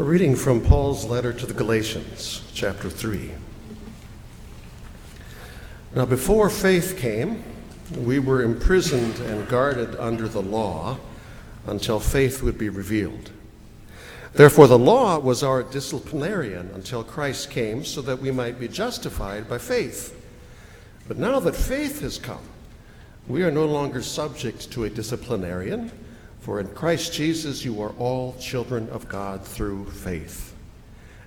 Reading from Paul's letter to the Galatians, chapter 3. Now, before faith came, we were imprisoned and guarded under the law until faith would be revealed. Therefore, the law was our disciplinarian until Christ came so that we might be justified by faith. But now that faith has come, we are no longer subject to a disciplinarian for in Christ Jesus you are all children of God through faith.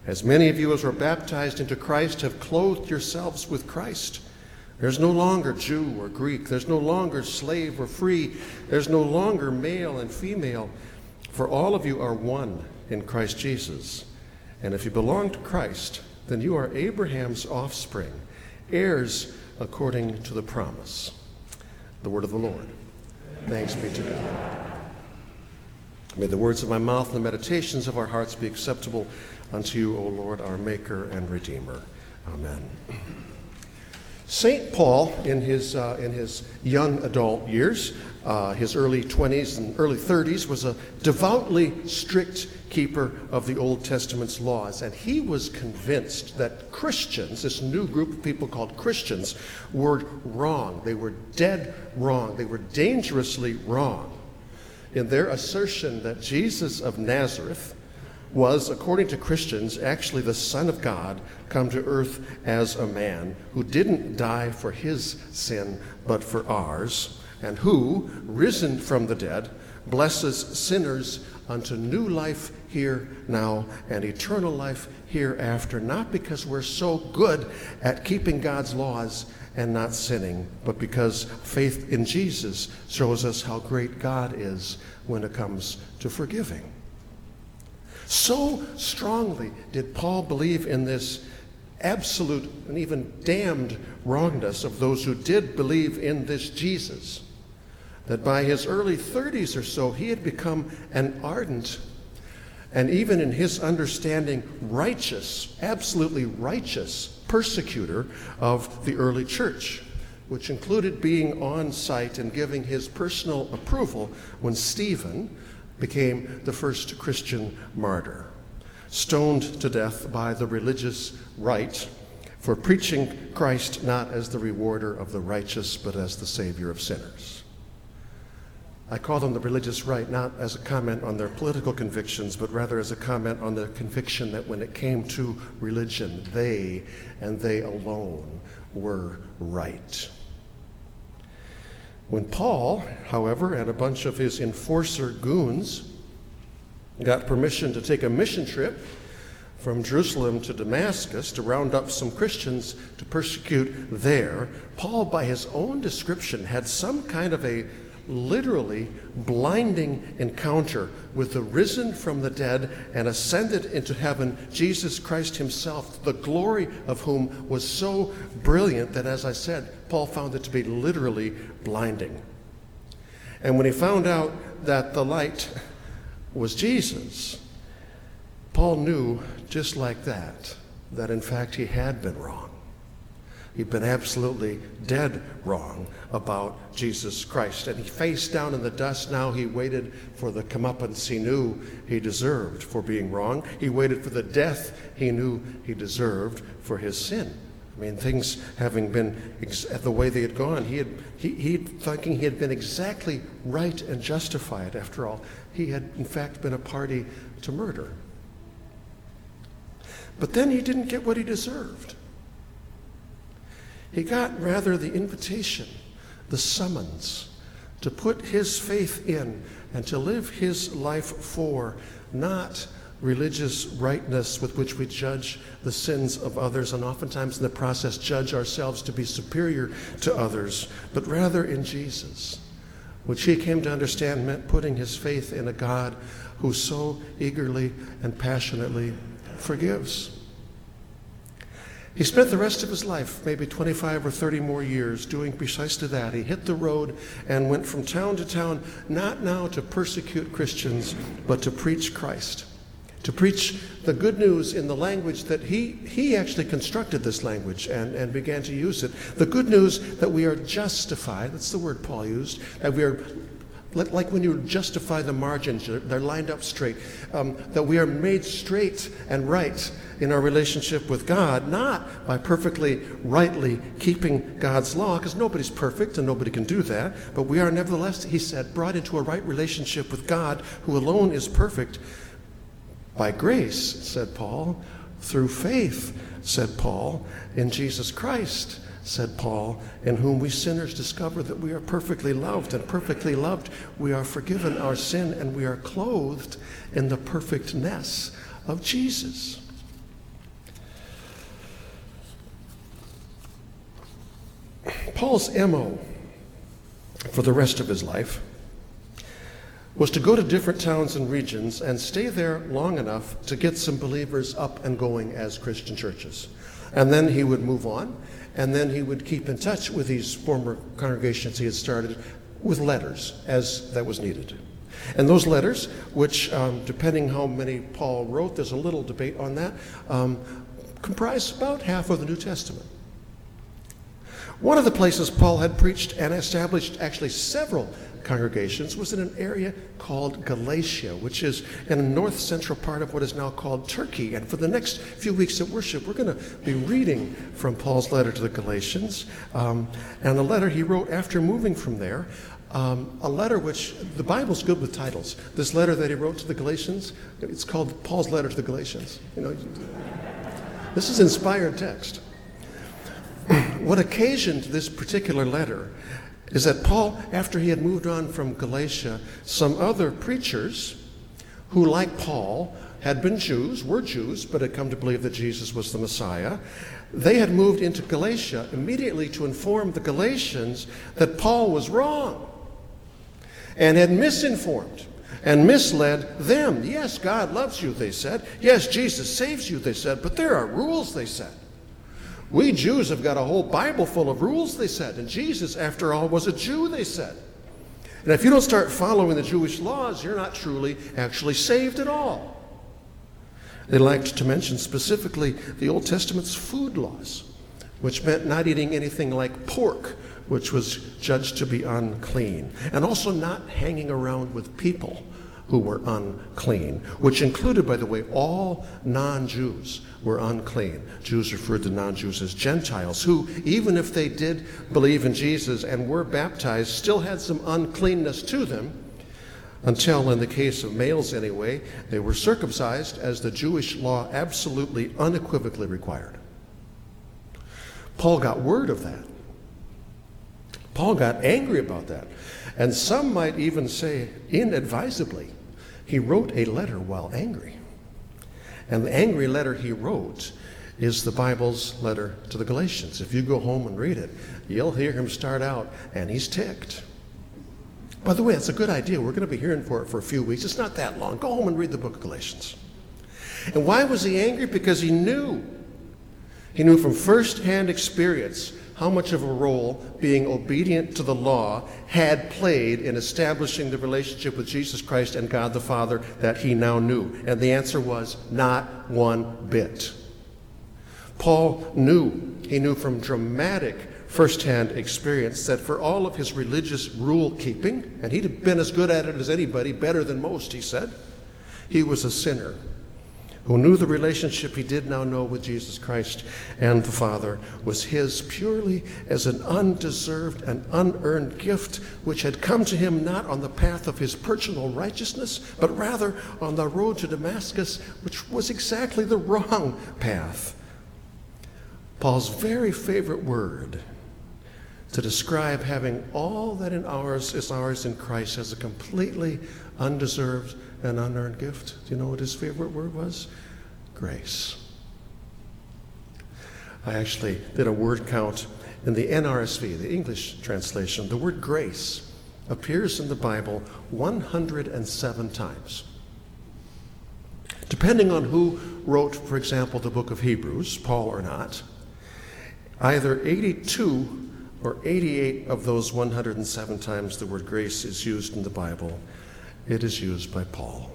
As many of you as were baptized into Christ have clothed yourselves with Christ. There's no longer Jew or Greek. There's no longer slave or free. There's no longer male and female. For all of you are one in Christ Jesus. And if you belong to Christ, then you are Abraham's offspring, heirs according to the promise. The word of the Lord. Thanks be to God. May the words of my mouth and the meditations of our hearts be acceptable unto you, O Lord, our Maker and Redeemer. Amen. St. Paul, in his, uh, in his young adult years, uh, his early 20s and early 30s, was a devoutly strict keeper of the Old Testament's laws. And he was convinced that Christians, this new group of people called Christians, were wrong. They were dead wrong. They were dangerously wrong in their assertion that Jesus of Nazareth was, according to Christians, actually the Son of God come to earth as a man who didn't die for his sin but for ours, and who, risen from the dead, blesses sinners unto new life here now and eternal life hereafter, not because we're so good at keeping God's laws and not sinning, but because faith in Jesus shows us how great God is when it comes to forgiving. So strongly did Paul believe in this absolute and even damned wrongness of those who did believe in this Jesus that by his early 30s or so he had become an ardent and even in his understanding righteous, absolutely righteous persecutor of the early church, which included being on site and giving his personal approval when Stephen became the first Christian martyr, stoned to death by the religious right for preaching Christ not as the rewarder of the righteous, but as the Savior of sinners. I call them the religious right not as a comment on their political convictions, but rather as a comment on the conviction that when it came to religion, they and they alone were right. When Paul, however, and a bunch of his enforcer goons got permission to take a mission trip from Jerusalem to Damascus to round up some Christians to persecute there, Paul, by his own description, had some kind of a literally blinding encounter with the risen from the dead and ascended into heaven Jesus Christ Himself, the glory of whom was so brilliant that, as I said, Paul found it to be literally blinding. And when he found out that the light was Jesus, Paul knew just like that that in fact he had been wrong. He'd been absolutely dead wrong about Jesus Christ. And he faced down in the dust. Now he waited for the comeuppance he knew he deserved for being wrong. He waited for the death he knew he deserved for his sin. I mean, things having been ex- the way they had gone, he had he, he thinking he had been exactly right and justified. After all, he had in fact been a party to murder. But then he didn't get what he deserved. He got rather the invitation, the summons to put his faith in and to live his life for, not religious rightness with which we judge the sins of others and oftentimes in the process judge ourselves to be superior to others, but rather in Jesus, which he came to understand meant putting his faith in a God who so eagerly and passionately forgives. He spent the rest of his life, maybe 25 or 30 more years, doing precisely that. He hit the road and went from town to town, not now to persecute Christians, but to preach Christ. To preach the good news in the language that he, he actually constructed this language and, and began to use it. The good news that we are justified, that's the word Paul used, that we are like when you justify the margins, they're lined up straight. Um, that we are made straight and right in our relationship with God, not by perfectly, rightly keeping God's law, because nobody's perfect and nobody can do that. But we are nevertheless, he said, brought into a right relationship with God, who alone is perfect, by grace, said Paul, through faith, said Paul, in Jesus Christ said Paul, in whom we sinners discover that we are perfectly loved, and perfectly loved, we are forgiven our sin, and we are clothed in the perfectness of Jesus. Paul's MO for the rest of his life was to go to different towns and regions and stay there long enough to get some believers up and going as Christian churches. And then he would move on and then he would keep in touch with these former congregations he had started with letters as that was needed. And those letters, which, um, depending how many Paul wrote, there's a little debate on that, um, comprise about half of the New Testament. One of the places Paul had preached and established actually several congregations was in an area called Galatia, which is in the north central part of what is now called Turkey. And for the next few weeks of worship, we're going to be reading from Paul's letter to the Galatians um, and the letter he wrote after moving from there. Um, a letter which the Bible's good with titles. This letter that he wrote to the Galatians, it's called Paul's letter to the Galatians. You know, this is inspired text. What occasioned this particular letter is that Paul, after he had moved on from Galatia, some other preachers who, like Paul, had been Jews, were Jews, but had come to believe that Jesus was the Messiah, they had moved into Galatia immediately to inform the Galatians that Paul was wrong and had misinformed and misled them. Yes, God loves you, they said. Yes, Jesus saves you, they said, but there are rules, they said. We Jews have got a whole Bible full of rules, they said. And Jesus, after all, was a Jew, they said. And if you don't start following the Jewish laws, you're not truly actually saved at all. They liked to mention specifically the Old Testament's food laws, which meant not eating anything like pork, which was judged to be unclean, and also not hanging around with people who were unclean, which included, by the way, all non Jews were unclean. Jews referred to non Jews as Gentiles, who, even if they did believe in Jesus and were baptized, still had some uncleanness to them until, in the case of males anyway, they were circumcised as the Jewish law absolutely unequivocally required. Paul got word of that. Paul got angry about that. And some might even say, inadvisably, he wrote a letter while angry. And the angry letter he wrote is the Bible's letter to the Galatians. If you go home and read it, you'll hear him start out, and he's ticked. By the way, it's a good idea. We're going to be hearing for it for a few weeks. It's not that long. Go home and read the book of Galatians. And why was he angry? Because he knew. He knew from firsthand experience how much of a role being obedient to the law had played in establishing the relationship with Jesus Christ and God the Father that he now knew. And the answer was not one bit. Paul knew, he knew from dramatic firsthand experience that for all of his religious rule keeping, and he'd been as good at it as anybody, better than most, he said, he was a sinner who knew the relationship he did now know with Jesus Christ and the Father was his purely as an undeserved and unearned gift, which had come to him not on the path of his personal righteousness, but rather on the road to Damascus, which was exactly the wrong path. Paul's very favorite word to describe having all that in ours is ours in Christ as a completely undeserved and unearned gift. Do you know what his favorite word was? Grace. I actually did a word count in the NRSV, the English translation. The word grace appears in the Bible 107 times. Depending on who wrote, for example, the book of Hebrews, Paul or not, either 82 or 88 of those 107 times the word grace is used in the Bible it is used by Paul.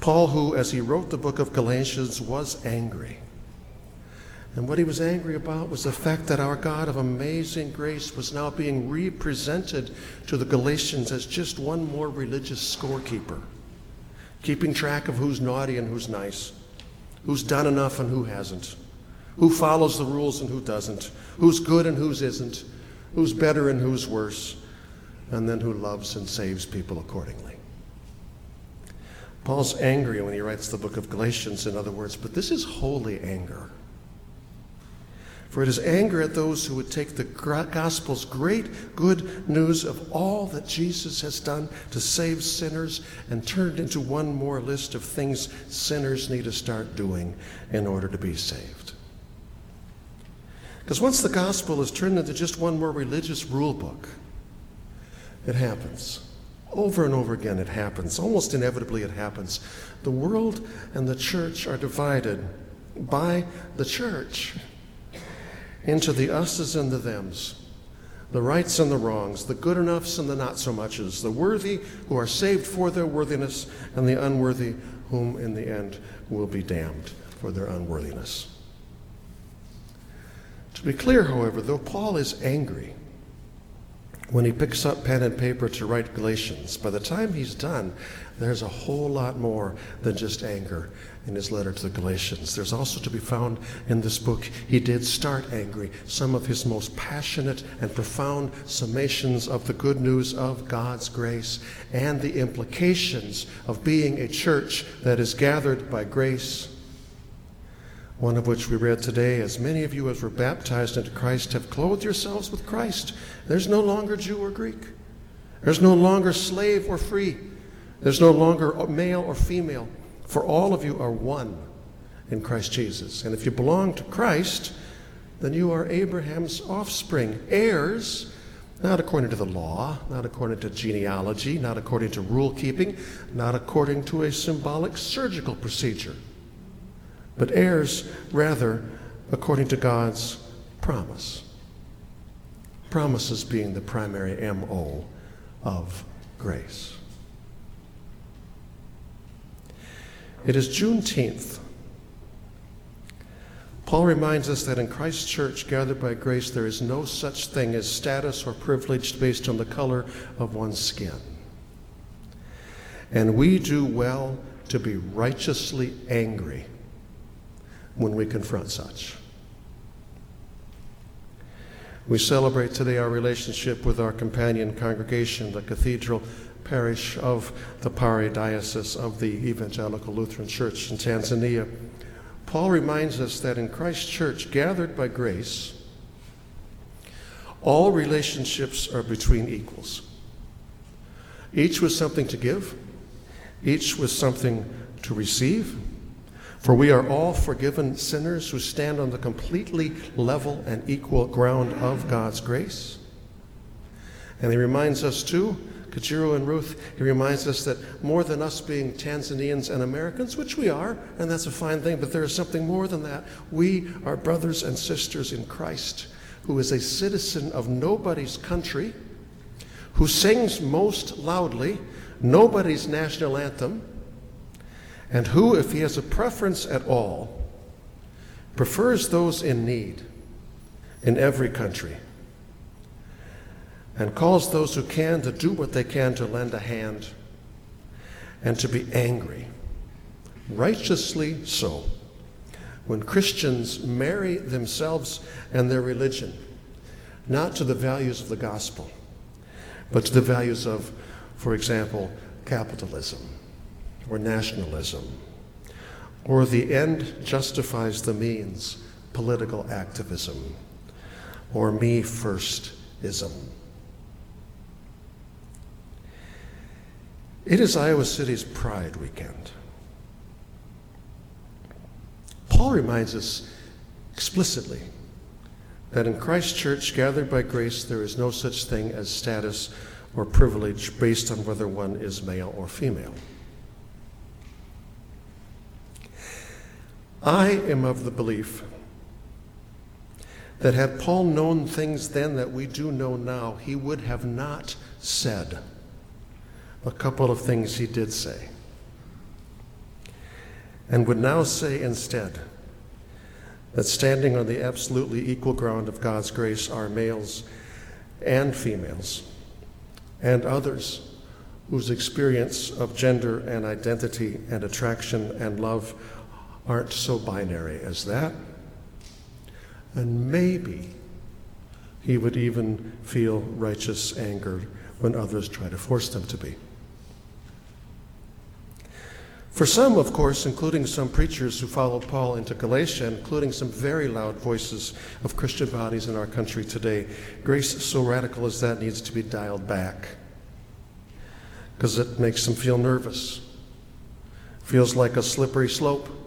Paul, who, as he wrote the book of Galatians, was angry And what he was angry about was the fact that our God of amazing grace was now being represented to the Galatians as just one more religious scorekeeper, keeping track of who's naughty and who's nice, who's done enough and who hasn't, who follows the rules and who doesn't, who's good and who's isn't, who's better and who's worse, and then who loves and saves people accordingly. Paul's angry when he writes the book of Galatians, in other words, but this is holy anger. For it is anger at those who would take the gospel's great good news of all that Jesus has done to save sinners and turn it into one more list of things sinners need to start doing in order to be saved. Because once the gospel is turned into just one more religious rule book, it happens. Over and over again, it happens. Almost inevitably, it happens. The world and the church are divided by the church into the us's and the them's, the rights and the wrongs, the good enoughs and the not so muches, the worthy who are saved for their worthiness, and the unworthy whom in the end will be damned for their unworthiness. To be clear, however, though Paul is angry when he picks up pen and paper to write Galatians, by the time he's done, there's a whole lot more than just anger in his letter to the Galatians. There's also to be found in this book, he did start angry, some of his most passionate and profound summations of the good news of God's grace and the implications of being a church that is gathered by grace. One of which we read today, as many of you as were baptized into Christ have clothed yourselves with Christ. There's no longer Jew or Greek. There's no longer slave or free. There's no longer male or female. For all of you are one in Christ Jesus. And if you belong to Christ, then you are Abraham's offspring, heirs, not according to the law, not according to genealogy, not according to rule keeping, not according to a symbolic surgical procedure, but heirs rather according to God's promise. Promises being the primary MO of grace. It is Juneteenth. Paul reminds us that in Christ's church, gathered by grace, there is no such thing as status or privilege based on the color of one's skin. And we do well to be righteously angry when we confront such. We celebrate today our relationship with our companion congregation, the Cathedral parish of the Pare Diocese of the Evangelical Lutheran Church in Tanzania, Paul reminds us that in Christ's church, gathered by grace, all relationships are between equals. Each with something to give, each with something to receive. For we are all forgiven sinners who stand on the completely level and equal ground of God's grace. And he reminds us, too, Kajiro and Ruth, he reminds us that more than us being Tanzanians and Americans, which we are, and that's a fine thing, but there is something more than that. We are brothers and sisters in Christ, who is a citizen of nobody's country, who sings most loudly nobody's national anthem, and who, if he has a preference at all, prefers those in need in every country and calls those who can to do what they can to lend a hand and to be angry, righteously so, when Christians marry themselves and their religion not to the values of the gospel, but to the values of, for example, capitalism or nationalism, or the end justifies the means, political activism, or me firstism. It is Iowa City's Pride Weekend. Paul reminds us explicitly that in Christ's church, gathered by grace, there is no such thing as status or privilege based on whether one is male or female. I am of the belief that had Paul known things then that we do know now, he would have not said a couple of things he did say, and would now say instead that standing on the absolutely equal ground of God's grace are males and females, and others whose experience of gender and identity and attraction and love aren't so binary as that. And maybe he would even feel righteous anger when others try to force them to be. For some, of course, including some preachers who followed Paul into Galatia, including some very loud voices of Christian bodies in our country today, grace so radical as that needs to be dialed back because it makes them feel nervous. Feels like a slippery slope.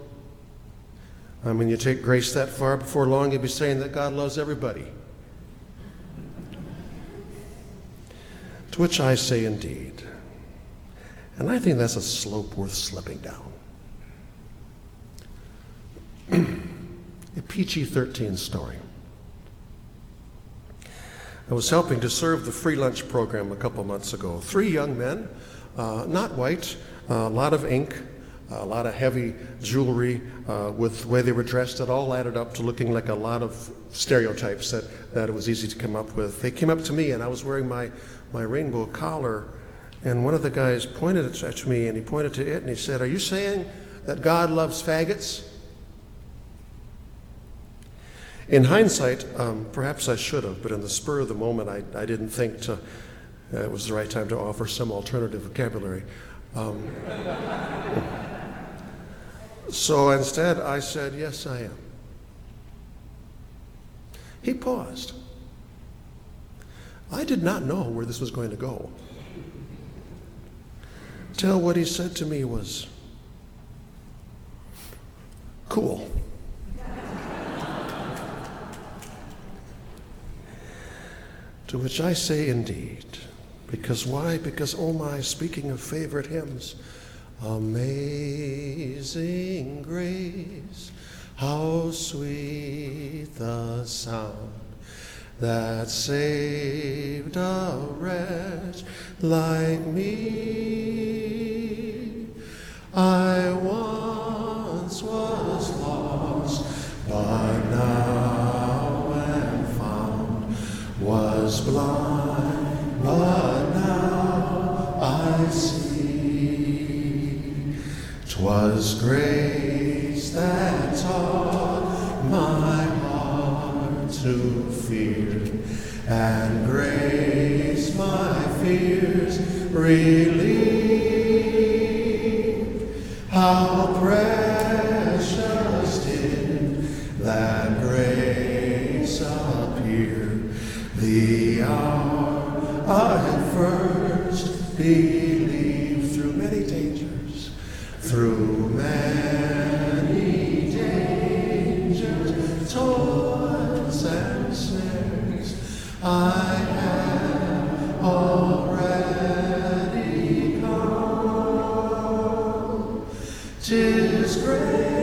I mean, you take grace that far, before long you'll be saying that God loves everybody. To which I say, indeed. And I think that's a slope worth slipping down. a PG 13 story. I was helping to serve the free lunch program a couple months ago. Three young men, uh, not white, uh, a lot of ink, a lot of heavy jewelry uh, with the way they were dressed. It all added up to looking like a lot of stereotypes that, that it was easy to come up with. They came up to me, and I was wearing my, my rainbow collar, and one of the guys pointed at me, and he pointed to it, and he said, Are you saying that God loves faggots? In hindsight, um, perhaps I should have, but in the spur of the moment, I, I didn't think to, uh, it was the right time to offer some alternative vocabulary. Um, so instead, I said, Yes, I am. He paused. I did not know where this was going to go. Till what he said to me was, Cool. to which I say, Indeed. Because why? Because, oh my, speaking of favorite hymns, Amazing grace, how sweet the sound that saved a wretch like me. I once was lost, but now am found, was blind, 'Twas grace that taught my heart to fear, and grace my fears relieved. How precious did that grace appear the hour I first believed through many dangers, through many dangers, toils and snares. I have already come. Tis grace